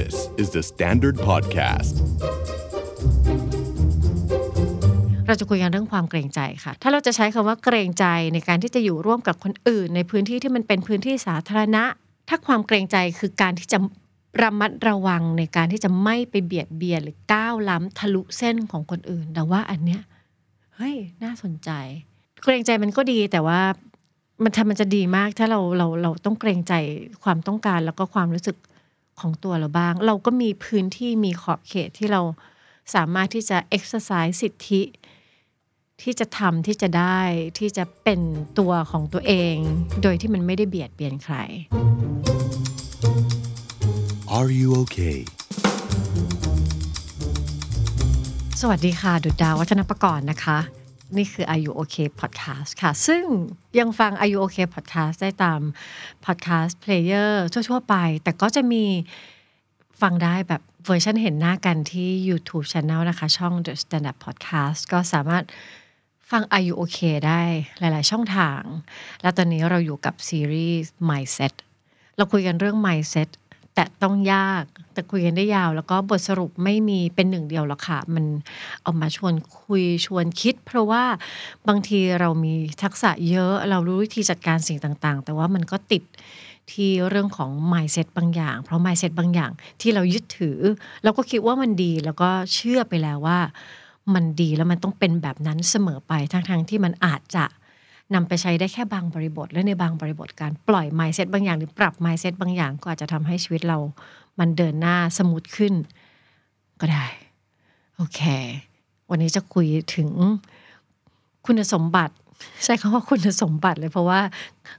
This is the Standard Podcast เราจะคุยกันเรื่องความเกรงใจค่ะ ถ้าเราจะใช้คำว่าเกรงใจในการที่จะอยู่ร่วมกับคนอื่น ในพื้นที่ที่มันเป็นพื้นที่สาธารณะ ถ้าความเกรงใจคือการที่จะระมัดระวังในการที่จะไม่ไปเบียดเบียนหรือก้าวล้ำทะลุเส้นของคนอื่น แต่ว่าอันเนี้ยเฮ้ยน่าสนใจ เกรงใจมันก็ดีแต่ว่ามันทำมันจะดีมากถ้าเราเราเราต้องเกรงใจความต้องการแล้วก็ความรู้สึก ของตัวเราบ้าง เราก็มีพื้นที่มีขอบเขตที่เราสามารถที่จะ exercise สิทธิ ที่จะทำที่จะได้ที่จะเป็นตัวของตัวเอง โดยที่มันไม่ได้เบียดเบียนใคร Are you okay สวัสดีค่ะ ดุดดาววัฒนประกรณ์นะคะ นี่คือ Are You Okay Podcast ค่ะ ซึ่งยังฟัง Are You Okay Podcast ได้ตาม Podcast Player ทั่ว ๆ ไป แต่ก็จะมีฟังได้แบบเวอร์ชันเห็นหน้ากันที่ YouTube Channel นะคะ ช่อง The Stand Up Podcast ก็สามารถฟัง Are You Okay ได้หลาย ๆ ช่องทาง แล้วตอนนี้เราอยู่กับซีรีส์ Mindset เราคุยกันเรื่อง Mindset แต่ต้องยากแต่คุยกันได้ยาว แล้วก็บทสรุปไม่มีเป็นหนึ่งเดียวหรอกค่ะ มันเอามาชวนคุยชวนคิด เพราะว่าบางทีเรามีทักษะเยอะเรารู้วิธีจัดการสิ่งต่างๆ แต่ว่ามันก็ติดที่เรื่องของ mindset บางอย่าง เพราะ mindset บางอย่างที่เรายึดถือ เราก็คิดว่ามันดีแล้วก็เชื่อไปแล้วว่า มันดีแล้วมันต้องเป็นแบบนั้นเสมอไปทั้งๆที่มันอาจจะ นำไปใช้ได้แค่บางบริบท และในบางบริบทการปล่อย mindset บางอย่างหรือปรับ mindset บางอย่างก็อาจจะทำให้ชีวิตเรา มันเดินหน้าสมูทขึ้น ก็ได้ โอเค วันนี้จะคุยถึงคุณสมบัติ ใช้คำว่าคุณสมบัติเลยเพราะว่า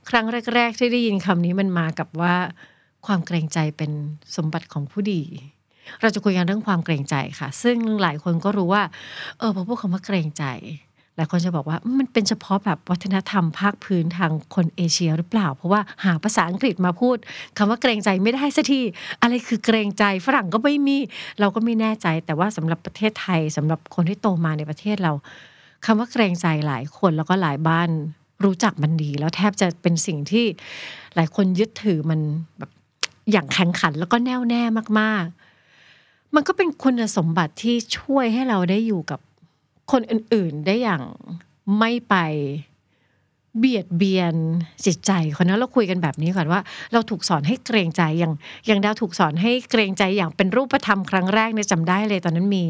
ครั้งแรก ๆ ที่ได้ยินคำนี้มันมากับว่า ความเกรงใจเป็นสมบัติของผู้ดีเราจะคุยกันเรื่องความเกรงใจค่ะ ซึ่งหลายคนก็รู้ว่า เออพอพูดคำว่าเกรงใจ หลายคนจะบอกว่ามันเป็นเฉพาะแบบวัฒนธรรมภาคพื้นทางคนเอเชียหรือเปล่า เพราะว่าหาภาษาอังกฤษมาพูดคำว่าเกรงใจไม่ได้สักทีอะไรคือเกรงใจฝรั่งก็ไม่มี เราก็ไม่แน่ใจ แต่ว่าสำหรับประเทศไทยสำหรับคนที่โตมาในประเทศเราคำว่าเกรงใจหลายคนแล้วก็หลายบ้านรู้จักมันดี แล้วแทบจะเป็นสิ่งที่หลายคนยึดถือมันแบบอย่างแข็งขันแล้วก็แน่วแน่มากๆ มันก็เป็นคุณสมบัติที่ช่วยให้เราได้อยู่กับ คนอื่นๆได้อย่างไม่ไปเบียดเบียนจิตใจคนนั้นเราคุยกันแบบนี้ก่อนว่า เราถูกสอนให้เกรงใจอย่างอย่างดาวถูกสอนให้เกรงใจอย่างเป็นรูปธรรมครั้งแรกเนี่ยจำได้เลยตอนนั้นมี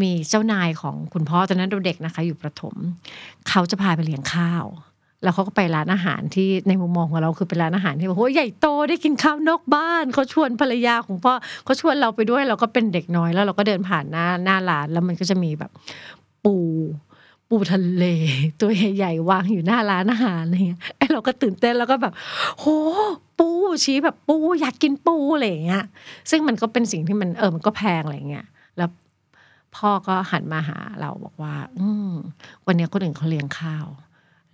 มีเจ้านายของคุณพ่อตอนนั้นเราเด็กนะคะ อยู่ประถม เขาจะพาไปเลี้ยงข้าว แล้วเขาก็ไปร้านอาหารที่ในมุมมองของเราคือเป็นร้านอาหารที่แบบโอ้ใหญ่โตได้กินข้าวนอกบ้านเขาชวนภรรยาของพ่อเขาชวนเราไปด้วยเราก็เป็นเด็กน้อยแล้วเราก็เดินผ่านหน้าหน้าร้านแล้วมันก็จะมีแบบ ปู ปูทะเล ตัวใหญ่ๆวางอยู่หน้าร้านอาหารอะไรเงี้ยไอเราก็ตื่นเต้นแล้วก็แบบ โห ปูชี้แบบปูอยากกินปูอะไรอย่างเงี้ย ซึ่งมันก็เป็นสิ่งที่มันเออมันก็แพงอะไรเงี้ยแล้วพ่อก็หันมาหาเราบอกว่า อืมวันนี้คนอื่นเขาเลี้ยงข้าว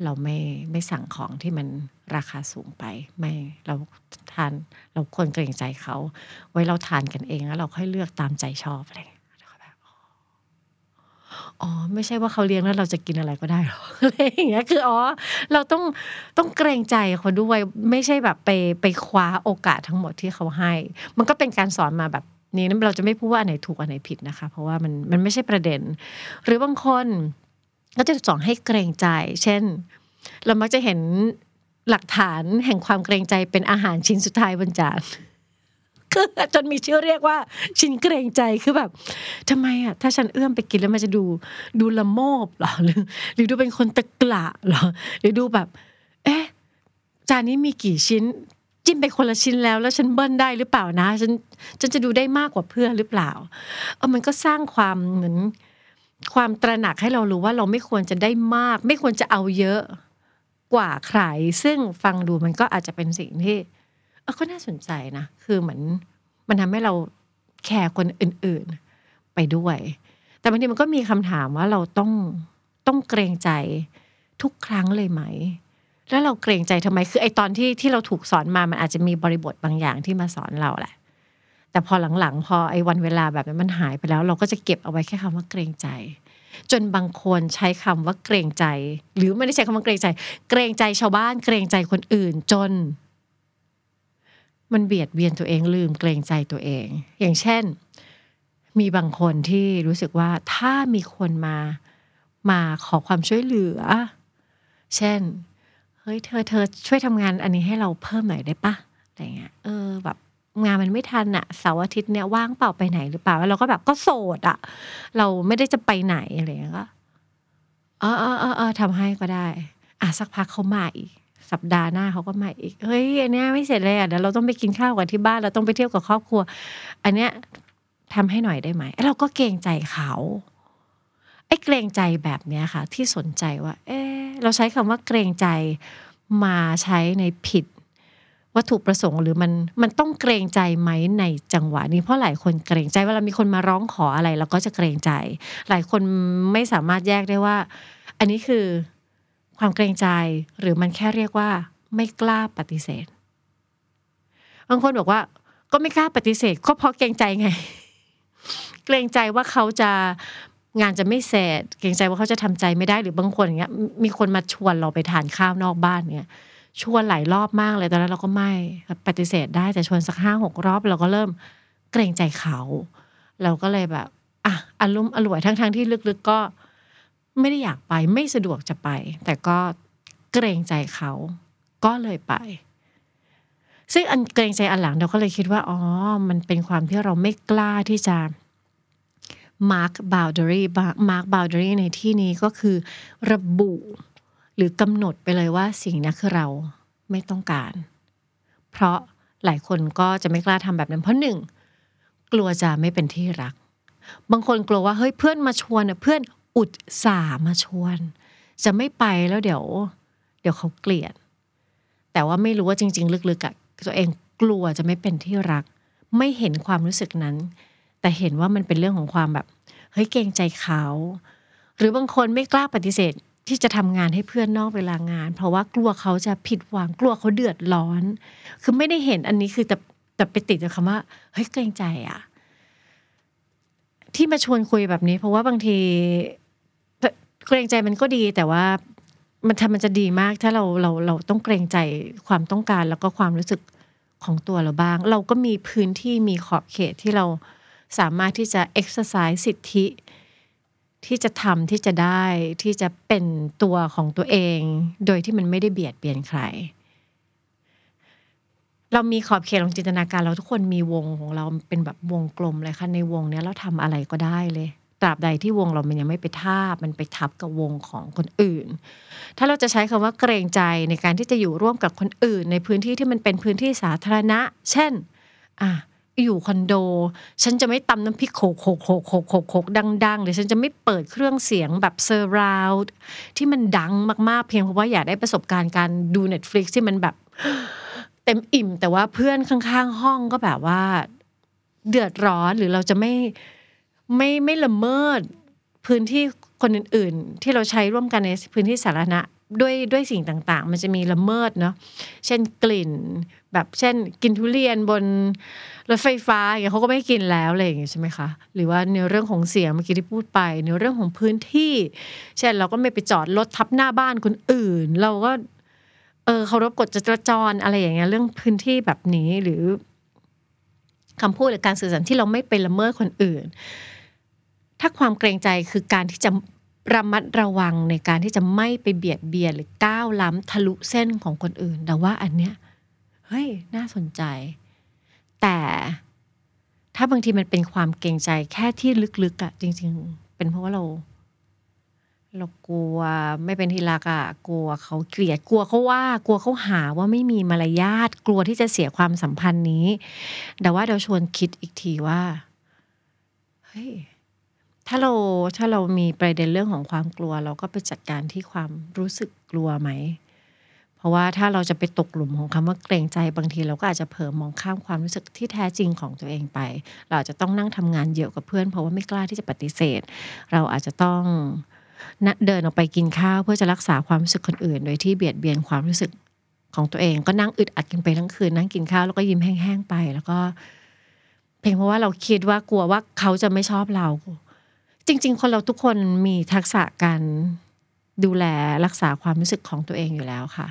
เราไม่ไม่สั่งของที่มันราคาสูงไป ไม่เราทาน เราควรเกรงใจเขา ไว้เราทานกันเองแล้วเราค่อยเลือกตามใจชอบอะไรอย่างเงี้ยแล้วก็แบบ อ๋อ ไม่ใช่ว่าเขาเลี้ยงแล้วเราจะกินอะไรก็ได้หรอกอะไรอย่างเงี้ยคืออ๋อเราต้องต้องเกรงใจเขาด้วยไม่ใช่แบบไปไปคว้าโอกาสทั้งหมดที่เขาให้ มันก็เป็นการสอนมาแบบนี้นะเราจะไม่พูดว่าอันไหนถูกอันไหนผิดนะคะ เพราะว่ามันมันไม่ใช่ประเด็น หรือบางคนก็จะสอนให้เกรงใจ เช่น เรามักจะเห็นหลักฐานแห่งความเกรงใจเป็นอาหารชิ้นสุดท้ายบนจาน คือจนมีชื่อเรียกว่า ชินเกรงใจคือแบบทำไมอะถ้าฉันเอื้อมไปกินแล้วมันจะดูดูละโมบหรอหรือ หรือดูเป็นคนตะกละหรอหรือดูแบบ เอ๊ะจานนี้มีกี่ชิ้น จิ้มไปคนละชิ้นแล้ว แล้วฉันเบิ้ลได้หรือเปล่านะ ฉันฉันจะดูได้มากกว่าเพื่อนหรือเปล่าเออมันก็สร้างความเหมือนความตระหนักให้เรารู้ว่าเราไม่ควรจะได้มาก ไม่ควรจะเอาเยอะกว่าใครซึ่งฟังดูมันก็อาจจะเป็นสิ่งที่ เออก็น่าสนใจนะ คือเหมือนมันทำให้เราแคร์คนอื่นๆไปด้วย แต่บางทีมันก็มีคำถามว่าเราต้องต้องเกรงใจทุกครั้งเลยไหม แล้วเราเกรงใจทำไม คือไอตอนที่ที่เราถูกสอนมา มันอาจจะมีบริบทบางอย่างที่มาสอนเราแหละ แต่พอหลังๆ พอไอ้วันเวลาแบบนั้นมันหายไปแล้ว เราก็จะเก็บเอาไว้แค่คำว่าเกรงใจ จนบางคนใช้คำว่าเกรงใจ หรือไม่ได้ใช้คำว่าเกรงใจ เกรงใจชาวบ้าน เกรงใจคนอื่นจน มันเบียดเบียนตัวเองลืมเกรงใจตัวเอง อย่างเช่น มีบางคนที่รู้สึกว่าถ้ามีคนมามาขอความช่วยเหลือ เช่น เฮ้ยเธอเธอช่วยทำงานอันนี้ให้เราเพิ่มหน่อยได้ปะอะไรเงี้ยเออแบบงานมันไม่ทันอะเสาร์อาทิตย์เนี้ยว่างเปล่าไปไหนหรือเปล่าแล้วเราก็แบบก็โสดอะเราไม่ได้จะไปไหนอะไรเงี้ยก็เออเออเออเออทำให้ก็ได้ อะสักพักเขามาอีก สัปดาห์หน้าเขาก็มาอีก เฮ้ยอันเนี้ยไม่เสร็จเลยอะเดี๋ยวเราต้องไปกินข้าวกันที่บ้านเราต้องไปเที่ยวกับครอบครัว อันเนี้ยทำให้หน่อยได้ไหมเราก็เกรงใจเขาไอ้เกรงใจแบบเนี้ยค่ะ ที่สนใจว่า เออเราใช้คำว่าเกรงใจมาใช้ในผิดวัตถุประสงค์หรือมันมันต้องเกรงใจไหมในจังหวะนี้เพราะหลายคนเกรงใจเวลามีคนมาร้องขออะไรเราก็จะเกรงใจ หลายคนไม่สามารถแยกได้ว่า อันนี้คือ ความเกรงใจ หรือมันแค่เรียกว่า ไม่กล้าปฏิเสธ บางคนบอกว่า ก็ไม่กล้าปฏิเสธ ก็เพราะเกรงใจไง เกรงใจว่าเขาจะงานจะไม่เสร็จ เกรงใจว่าเขาจะทำใจไม่ได้หรือบางคนอย่างเงี้ย มีคนมาชวนเราไปทานข้าวนอกบ้านเนี่ยชวนหลายรอบมากเลยตอนนั้นเราก็ไม่ปฏิเสธได้แต่ชวนสักห้าหกรอบ เราก็เริ่มเกรงใจเขา เราก็เลยแบบอะอารมณ์อร่วยทั้งๆที่ลึกๆก็ ไม่ได้อยากไปไม่สะดวกจะไป แต่ก็เกรงใจเขาก็เลยไป ซึ่งอันเกรงใจอันหลังเราก็เลยคิดว่าอ๋อมันเป็นความที่เราไม่กล้าที่จะ mark boundary mark boundary ในที่นี้ก็คือระบุหรือกำหนดไปเลยว่าสิ่งนี้คือเราไม่ต้องการ เพราะหลายคนก็จะไม่กล้าทำแบบนั้นเพราะหนึ่งกลัวจะไม่เป็นที่รัก บางคนกลัวว่าเฮ้ยเพื่อนมาชวนเพื่อน อุดสามาชวน จะไม่ไปแล้วเดี๋ยว เดี๋ยวเขาเกลียด แต่ว่าไม่รู้ว่าจริง ๆ ลึกๆอะตัวเองกลัวจะไม่เป็นที่รัก ไม่เห็นความรู้สึกนั้น แต่เห็นว่ามันเป็นเรื่องของความแบบเฮ้ยเกรงใจเขา หรือบางคนไม่กล้าปฏิเสธที่จะทำงานให้เพื่อนนอกเวลางาน เพราะว่ากลัวเขาจะผิดหวังกลัวเขาเดือดร้อน คือไม่ได้เห็นอันนี้คือแต่แต่ไปติดกับคำว่าเฮ้ยเกรงใจอะที่มาชวนคุยแบบนี้ เพราะว่าบางที เกรงใจมันก็ดีแต่ว่ามันทำมันจะดีมากถ้าเราเราเราต้องเกรงใจความต้องการแล้วก็ความรู้สึกของตัวเราบ้าง เราก็มีพื้นที่มีขอบเขตที่เราสามารถที่จะ exercise สิทธิ ที่จะทำที่จะได้ที่จะเป็นตัวของตัวเอง โดยที่มันไม่ได้เบียดเบียนใคร เรามีขอบเขตของจินตนาการ เราทุกคนมีวงของเราเป็นแบบวงกลมเลยค่ะในวงเนี้ยเราทำอะไรก็ได้เลย ตราบใดที่วงเรามันยังไม่ไปทาบมันไปทับกับวงของคนอื่น ถ้าเราจะใช้คำว่าเกรงใจในการที่จะอยู่ร่วมกับคนอื่น ในพื้นที่ที่มันเป็นพื้นที่สาธารณะ เช่น อะอยู่คอนโด ฉันจะไม่ตำน้ำพริกโขกโขกโขกโขกโขกโขกดังๆหรือฉันจะไม่เปิดเครื่องเสียงแบบ surround ที่มันดังมากๆ เพียงเพราะว่าอยากได้ประสบการณ์การดู Netflix ที่มันแบบเต็มอิ่ม แต่ว่าเพื่อนข้างๆ ห้องก็แบบว่า เดือดร้อนหรือเราจะไม่ ไม่ไม่ละเมิดพื้นที่คนอื่น ๆ ที่เราใช้ร่วมกันในพื้นที่สาธารณะด้วยด้วยสิ่งต่างๆ มันจะมีละเมิดเนาะเช่นกลิ่น แบบเช่น กินทุเรียนบนรถไฟฟ้าอย่างเงี้ยเขาก็ไม่กินแล้วอะไรอย่างเงี้ยใช่ไหมคะหรือว่าในเรื่องของเสียงเมื่อกี้ที่พูดไป ในเรื่องของพื้นที่ เช่นเราก็ไม่ไปจอดรถทับหน้าบ้านคนอื่น เราก็ เออเคารพกฎจราจรอะไรอย่างเงี้ยเรื่องพื้นที่แบบนี้หรือคำพูดหรือการสื่อสารที่เราไม่ไปละเมิดคนอื่น ถ้าความเกรงใจคือการที่จะระมัดระวังในการที่จะไม่ไปเบียดเบียนหรือก้าวล้ำทะลุเส้นของคนอื่น แต่ว่าอันเนี้ยเฮ้ยน่าสนใจ แต่ถ้าบางทีมันเป็นความเกรงใจแค่ที่ลึกๆอะจริง ๆ เป็นเพราะว่าเราเรากลัวไม่เป็นที่รักอะกลัวเขาเกลียดกลัวเขาว่ากลัวเขาหาว่าไม่มีมารยาทกลัวที่จะเสียความสัมพันธ์นี้ แต่ว่าเราชวนคิดอีกทีว่าเฮ้ย ถ้าเราถ้าเรามีประเด็นเรื่องของความกลัว เราก็ไปจัดการที่ความรู้สึกกลัวไหม เพราะว่าถ้าเราจะไปตกหลุมของคำว่าเกรงใจบางทีเราก็อาจจะเผลอมองข้ามความรู้สึกที่แท้จริงของตัวเองไป เราอาจจะต้องนั่งทำงานเยอะกับเพื่อน เพราะว่าไม่กล้าที่จะปฏิเสธ เราอาจจะต้องเดินออกไปกินข้าวเพื่อจะรักษาความรู้สึกคนอื่น โดยที่เบียดเบียนความรู้สึกของตัวเองก็นั่งอึดอัดกันไปทั้งคืนนั่งกินข้าวแล้วก็ยิ้มแห้งๆไป แล้วก็เพียงเพราะว่าเราคิดว่ากลัวว่าเขาจะไม่ชอบเรา จริง ๆ คนเราทุกคนมีทักษะการดูแลรักษาความรู้สึกของตัวเองอยู่แล้วค่ะ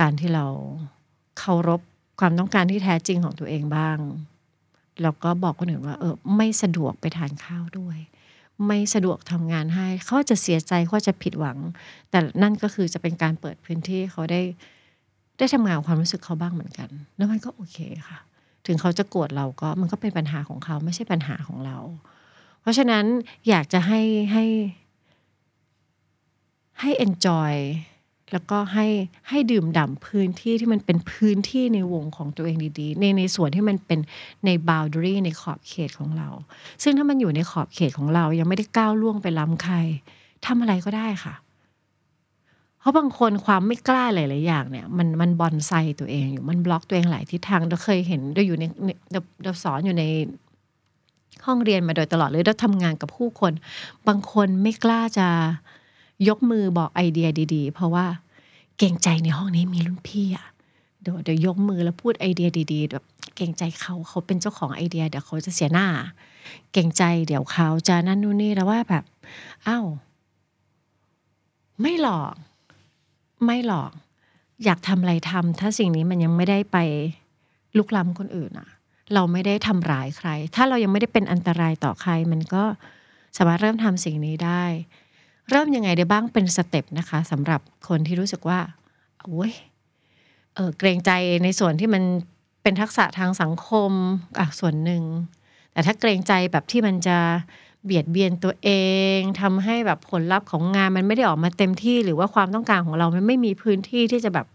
การที่เราเคารพความต้องการที่แท้จริงของตัวเองบ้างแล้วก็บอกคนอื่นว่า เออไม่สะดวกไปทานข้าวด้วย ไม่สะดวกทำงานให้เขาจะเสียใจเขาจะผิดหวัง แต่นั่นก็คือจะเป็นการเปิดพื้นที่เขาได้ได้ทำงานความรู้สึกเขาบ้างเหมือนกัน แล้วมันก็โอเคค่ะ ถึงเขาจะโกรธเราก็มันก็เป็นปัญหาของเขาไม่ใช่ปัญหาของเรา เพราะฉะนั้นอยากจะให้ให้ให้ enjoy แล้วก็ให้ให้ดื่มด่ำพื้นที่ที่มันเป็นพื้นที่ในวงของตัวเองดีๆ ในในส่วนที่มันเป็นใน boundary ในขอบเขตของเรา ซึ่งถ้ามันอยู่ในขอบเขตของเรา ยังไม่ได้ก้าวล่วงไปล้ำใครทำอะไรก็ได้ค่ะ เพราะบางคนความไม่กล้าหลายๆอย่างเนี่ย มันมันบอนไซตัวเองอยู่มันบล็อกตัวเองหลายทิศทางเราเคยเห็นเราอยู่ในเราเราสอนอยู่ใน ห้องเรียนมาโดยตลอดเลยเราทำงานกับผู้คน บางคนไม่กล้าจะยกมือบอกไอเดียดีๆ เพราะว่าเก่งใจในห้องนี้มีรุ่นพี่อะเดี๋ยวเดี๋ยวยกมือแล้วพูดไอเดียดีๆแบบเก่งใจเขาเขาเป็นเจ้าของไอเดียเดี๋ยวเขาจะเสียหน้า เก่งใจเดี๋ยวเขาจะนั่นนู่นนี่แล้วว่าแบบอ้าวไม่หลอก ไม่หลอก อยากทำอะไรทำถ้าสิ่งนี้มันยังไม่ได้ไปลุกล้ำคนอื่นอะ เราไม่ได้ทำร้ายใคร ถ้าเรายังไม่ได้เป็นอันตรายต่อใคร มันก็สามารถเริ่มทำสิ่งนี้ได้ เริ่มยังไงได้บ้างเป็นสเต็ปนะคะสำหรับคนที่รู้สึกว่าโอ้ยเออเกรงใจในส่วนที่มันเป็นทักษะทางสังคมอะส่วนหนึ่ง แต่ถ้าเกรงใจแบบที่มันจะเบียดเบียนตัวเองทำให้แบบผลลัพธ์ของงานมันไม่ได้ออกมาเต็มที่ หรือว่าความต้องการของเรามันไม่มีพื้นที่ที่จะแบบ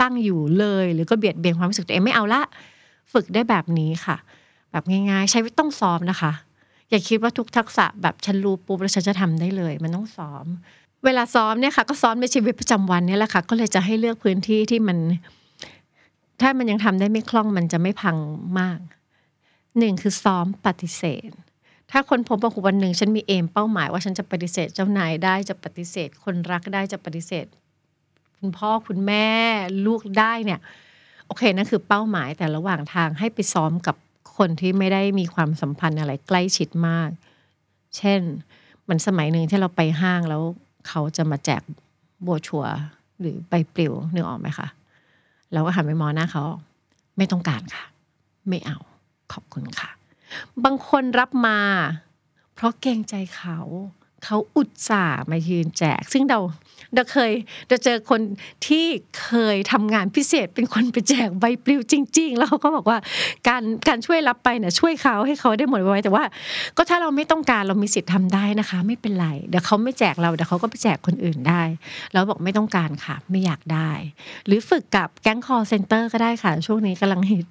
ตั้งอยู่เลย หรือก็เบียดเบียนความรู้สึกตัวเองไม่เอาละ ฝึกได้แบบนี้ค่ะ แบบง่าย ๆ ใช้ต้องซ้อมนะคะ อย่าคิดว่าทุกทักษะแบบฉันรู้ปุ๊บแล้วฉันจะทำได้เลย มันต้องซ้อม เวลาซ้อมเนี่ยค่ะ ก็ซ้อมในชีวิตประจำวันนี่แหละค่ะ ก็เลยจะให้เลือกพื้นที่ที่มัน ถ้ามันยังทำได้ไม่คล่องมันจะไม่พังมากหนึ่งคือซ้อมปฏิเสธ ถ้าคนพบว่าวันหนึ่งฉันมีเอมเป้าหมายว่าฉันจะปฏิเสธเจ้านายได้จะปฏิเสธ คนรักได้จะปฏิเสธ คุณพ่อคุณแม่ลูกได้เนี่ย โอเคนั่นคือเป้าหมายแต่ระหว่างทางให้ไปซ้อมกับคนที่ไม่ได้มีความสัมพันธ์อะไรใกล้ชิดมาก เช่น มันสมัยหนึ่งที่เราไปห้างแล้วเขาจะมาแจกโบชัวหรือใบปลิวนึกออกไหมคะเราก็หันไปมองหน้าเขา ไม่ต้องการค่ะ ไม่เอาขอบคุณค่ะ บางคนรับมา เพราะเกรงใจเขา เขาอุตส่าห์มายืนแจก ซึ่งเราเราเคยเราเจอคนที่เคยทำงานพิเศษเป็นคนไปแจกใบปลิวจริง ๆ แล้วเขาก็บอกว่าการการช่วยรับไปเนี่ยช่วยเขาให้เขาได้หมดไว้แต่ว่า ก็ถ้าเราไม่ต้องการเรามีสิทธิ์ทำได้นะคะ ไม่เป็นไรเดี๋ยวเขาไม่แจกเราเดี๋ยวเขาก็ไปแจกคนอื่นได้แล้วบอกไม่ต้องการค่ะ ไม่อยากได้ หรือฝึกกับแก๊งคอลเซ็นเตอร์ก็ได้ค่ะ ช่วงนี้กำลังฮิต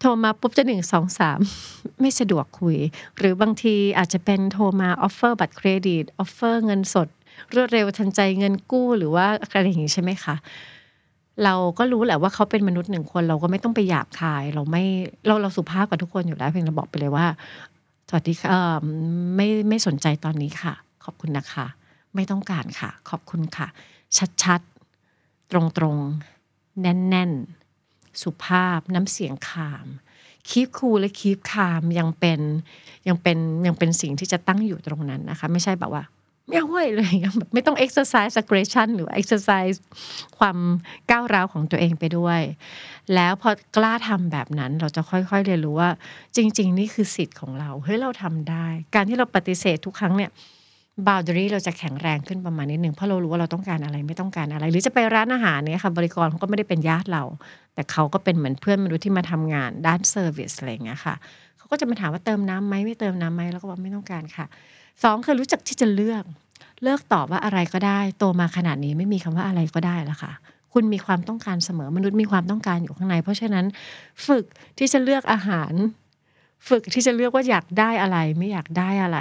โทรมาปุ๊บจะหนึ่งสองสามไม่สะดวกคุย หรือบางทีอาจจะเป็นโทรมา offer บัตรเครดิต offer เงินสด รวดเร็วทันใจเงินกู้หรือว่าอะไรอย่างนี้ใช่ไหมคะเราก็รู้แหละว่าเขาเป็นมนุษย์หนึ่งคนเราก็ไม่ต้องไปหยาบคาย เราไม่เราเราสุภาพกับทุกคนอยู่แล้ว เพียงเราบอกไปเลยว่าสวัสดีค่ะไม่ไม่สนใจตอนนี้ค่ะ ขอบคุณนะคะ ไม่ต้องการค่ะ ขอบคุณค่ะ ชัดๆ ตรงๆ แน่นๆ สุภาพน้ำเสียงคามคีบคูลและคีบคามยังเป็นยังเป็นยังเป็นสิ่งที่จะตั้งอยู่ตรงนั้นนะคะ ไม่ใช่แบบว่าไม่เอาเว้ยเลยแบบไม่ต้อง exercise aggression หรือ exercise ความก้าวร้าวของตัวเองไปด้วย แล้วพอกล้าทำแบบนั้นเราจะค่อยๆเรียนรู้ว่า จริง ๆ นี่คือสิทธิ์ของเราเฮ้ยเราทำได้ การที่เราปฏิเสธทุกครั้งเนี่ย boundary เราจะแข็งแรงขึ้นประมาณนิดหนึ่งเพราะเรารู้ว่าเราต้องการอะไรไม่ต้องการอะไร หรือจะไปร้านอาหารเนี่ยค่ะบริกรเขาก็ไม่ได้เป็นญาติเรา แต่เขาก็เป็นเหมือนเพื่อนมนุษย์ที่มาทำงานด้าน service อะไรเงี้ยค่ะเขาก็จะมาถามว่าเติมน้ำไหมไม่เติมน้ำไหมแล้วก็บอกไม่ต้องการค่ะสองคือรู้จักที่จะเลือก เลือกตอบว่าอะไรก็ได้ โตมาขนาดนี้ไม่มีคำว่าอะไรก็ได้แล้วค่ะคุณมีความต้องการเสมอมนุษย์มีความต้องการอยู่ข้างใน เพราะฉะนั้นฝึกที่จะเลือกอาหาร ฝึกที่จะเลือกว่าอยากได้อะไร ไม่อยากได้อะไร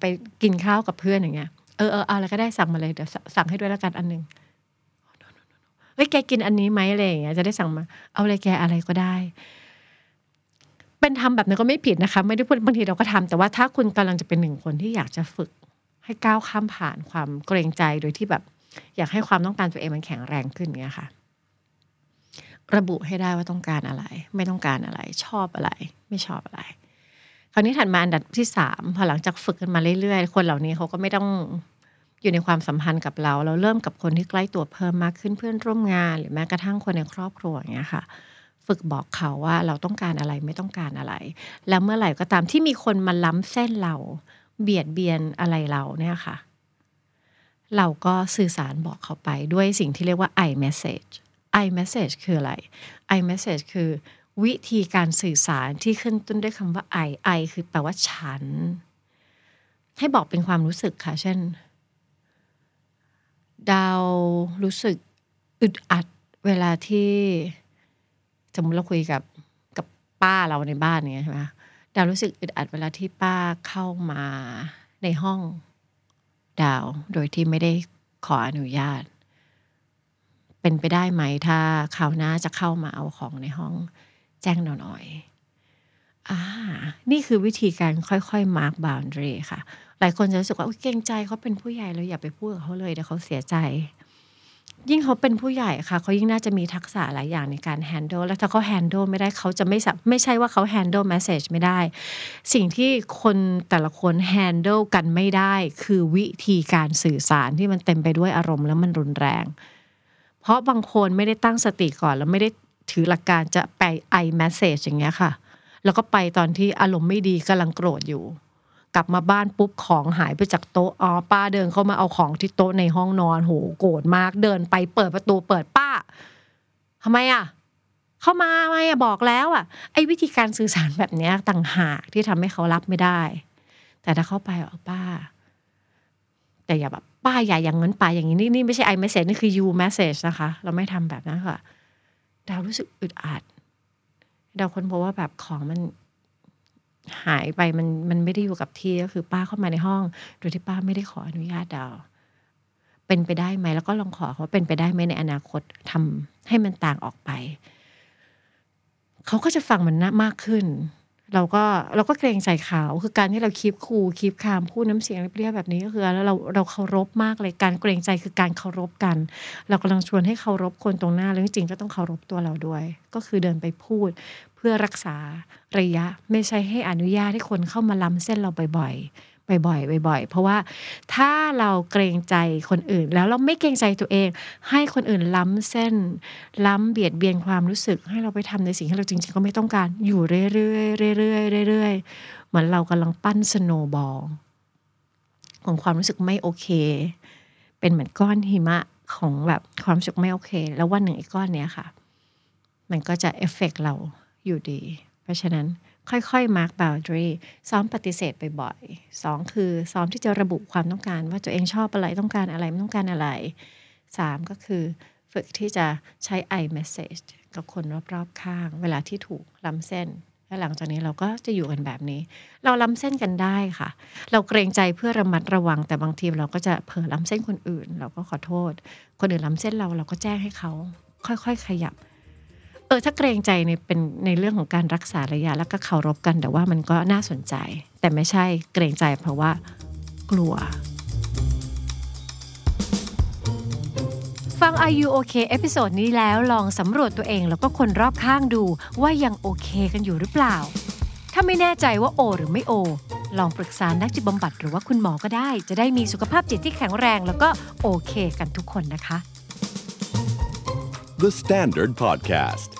ไปกินข้าวกับเพื่อนอย่างเงี้ยเออเออเอาอะไรก็ได้สั่งมาเลยเดี๋ยวสั่งให้ด้วยแล้วกันอันหนึ่งเฮ้ยแกกินอันนี้ไหมอะไรอย่างเงี้ยจะได้สั่งมา เอาอะไรแกอะไรก็ได้ เป็นทำแบบนั้นก็ไม่ผิดนะคะ ไม่ได้พูดบางทีเราก็ทำแต่ว่าถ้าคุณกำลังจะเป็นหนึ่งคนที่อยากจะฝึกให้ก้าวข้ามผ่านความเกรงใจโดยที่แบบ อยากให้ความต้องการตัวเองมันแข็งแรงขึ้นเงี้ยค่ะ ระบุให้ได้ว่าต้องการอะไร ไม่ต้องการอะไร ชอบอะไร ไม่ชอบอะไร คราวนี้ถัดมาอันดับที่สามพอหลังจากฝึกกันมาเรื่อยๆ คนเหล่านี้เขาก็ไม่ต้องอยู่ในความสัมพันธ์กับเรา เราเริ่มกับคนที่ใกล้ตัวเพิ่มมากขึ้นเพื่อนร่วมงาน หรือแม้กระทั่งคนในครอบครัวอย่างเงี้ยค่ะ ฝึกบอกเขาว่าเราต้องการอะไรไม่ต้องการอะไร แล้วเมื่อไหร่ก็ตามที่มีคนมาล้ำเส้นเรา เบียดเบียนอะไรเราเนี่ยค่ะ เราก็สื่อสารบอกเขาไปด้วยสิ่งที่เรียกว่า i message i message คืออะไร i message คือ วิธีการสื่อสารที่ขึ้นต้นด้วยคำว่า i i คือแปลว่าฉัน ให้บอกเป็นความรู้สึกค่ะ เช่น ดาวรู้สึกอึดอัดเวลาที่สมมติเราคุยกับกับป้าเราในบ้านเนี้ยใช่ไหมดาวรู้สึกอึดอัดเวลาที่ป้าเข้ามาในห้องดาว โดยที่ไม่ได้ขออนุญาต เป็นไปได้ไหมถ้าคราวหน้าจะเข้ามาเอาของในห้อง แจ้งเราหน่อยอ่านี่คือวิธีการค่อยๆ mark boundary ค่ะ หลายคนจะรู้สึกว่าเกรงใจเขาเป็นผู้ใหญ่เราอย่าไปพูดกับเขาเลยเดี๋ยวเขาเสียใจ ยิ่งเขาเป็นผู้ใหญ่ค่ะเขายิ่งน่าจะมีทักษะหลายอย่างในการ handle แล้วถ้าเขา handle ไม่ได้เขาจะไม่สับไม่ใช่ว่าเขา handle message ไม่ได้ สิ่งที่คนแต่ละคน handle กันไม่ได้ คือวิธีการสื่อสารที่มันเต็มไปด้วยอารมณ์แล้วมันรุนแรง เพราะบางคนไม่ได้ตั้งสติก่อนแล้วไม่ได้ ถือหลักการจะไป i message อย่างเงี้ยค่ะ แล้วก็ไปตอนที่อารมณ์ไม่ดีกำลังโกรธอยู่ กลับมาบ้านปุ๊บของหายไปจากโต๊ะอ๋อป้าเดินเข้ามาเอาของที่โต๊ะในห้องนอนโหโกรธมากเดินไปเปิดประตูเปิดป้าทำไมอะเข้ามาทำไมอะบอกแล้วอะไอ้วิธีการสื่อสารแบบเนี้ยต่างหากที่ทำให้เขารับไม่ได้ แต่ถ้าเข้าไปอ๋อป้า แต่อย่าแบบป้าอย่าอย่างนั้นป้าอย่างนี้นี่นี่ไม่ใช่ I message นี่คือ you message นะคะ เราไม่ทำแบบนั้นค่ะ ดาวรู้สึกอึดอัดดาวคนพบว่าแบบของมันหายไปมันมันไม่ได้อยู่กับที่ก็คือป้าเข้ามาในห้อง โดยที่ป้าไม่ได้ขออนุญาตดาว เป็นไปได้ไหมแล้วก็ลองขอเขาว่าเป็นไปได้ไหมในอนาคตทำให้มันต่างออกไป เขาก็จะฟังมันนะมากขึ้น เราก็เราก็เกรงใจเขาคือการที่เราคีบคูคีบคามพูดน้ำเสียงเรียบๆแบบนี้ก็คือแล้วเราเราเคารพมากเลยการเกรงใจคือการเคารพกัน เรากำลังชวนให้เคารพคนตรงหน้าแล้วจริงๆก็ต้องเคารพตัวเราด้วย ก็คือเดินไปพูด เพื่อรักษาระยะไม่ใช่ให้อนุญาตให้คนเข้ามาล้ำเส้นเราบ่อยๆ บ่อยๆบ่อยๆ เพราะว่าถ้าเราเกรงใจคนอื่น แล้วเราไม่เกรงใจตัวเอง ให้คนอื่นล้ำเส้น ล้ำเบียดเบียนความรู้สึก ให้เราไปทำในสิ่งที่เราจริงๆ ก็ไม่ต้องการอยู่เรื่อยๆเรื่อยๆเรื่อยๆเหมือนเรากำลังปั้นสโนว์บอลของความรู้สึกไม่โอเค เป็นเหมือนก้อนหิมะของแบบความรู้สึกไม่โอเค แล้ววันหนึ่งไอ้ก้อนเนี้ยค่ะ มันก็จะเอฟเฟกเราอยู่ดี เพราะฉะนั้น ค่อยๆ mark boundary ซ้อมปฏิเสธบ่อยๆสองคือซ้อมที่จะระบุความต้องการ ว่าตัวเองชอบอะไรต้องการอะไรไม่ต้องการอะไรสามก็คือฝึกที่จะใช้ i message กับคนรอบๆข้าง เวลาที่ถูกล้ำเส้น และหลังจากนี้เราก็จะอยู่กันแบบนี้ เราล้ำเส้นกันได้ค่ะ เราเกรงใจเพื่อระมัดระวัง แต่บางทีเราก็จะเผลอล้ำเส้นคนอื่น เราก็ขอโทษ คนอื่นล้ำเส้นเราเราก็แจ้งให้เขา ค่อยๆ ขยับ เออถ้าเกรงใจในเป็นในเรื่องของการรักษาระยะแล้วก็เคารพกัน แต่ว่ามันก็น่าสนใจ แต่ไม่ใช่เกรงใจเพราะว่ากลัว ฟัง Are You OK episode นี้แล้วลองสำรวจตัวเองแล้วก็คนรอบข้างดูว่ายังโอเคกันอยู่หรือเปล่า ถ้าไม่แน่ใจว่าโอ หรือไม่โอ ลองปรึกษานักจิตบำบัดหรือว่าคุณหมอก็ได้ จะได้มีสุขภาพจิตที่แข็งแรง แล้วก็โอเคกันทุกคนนะคะ The Standard Podcast.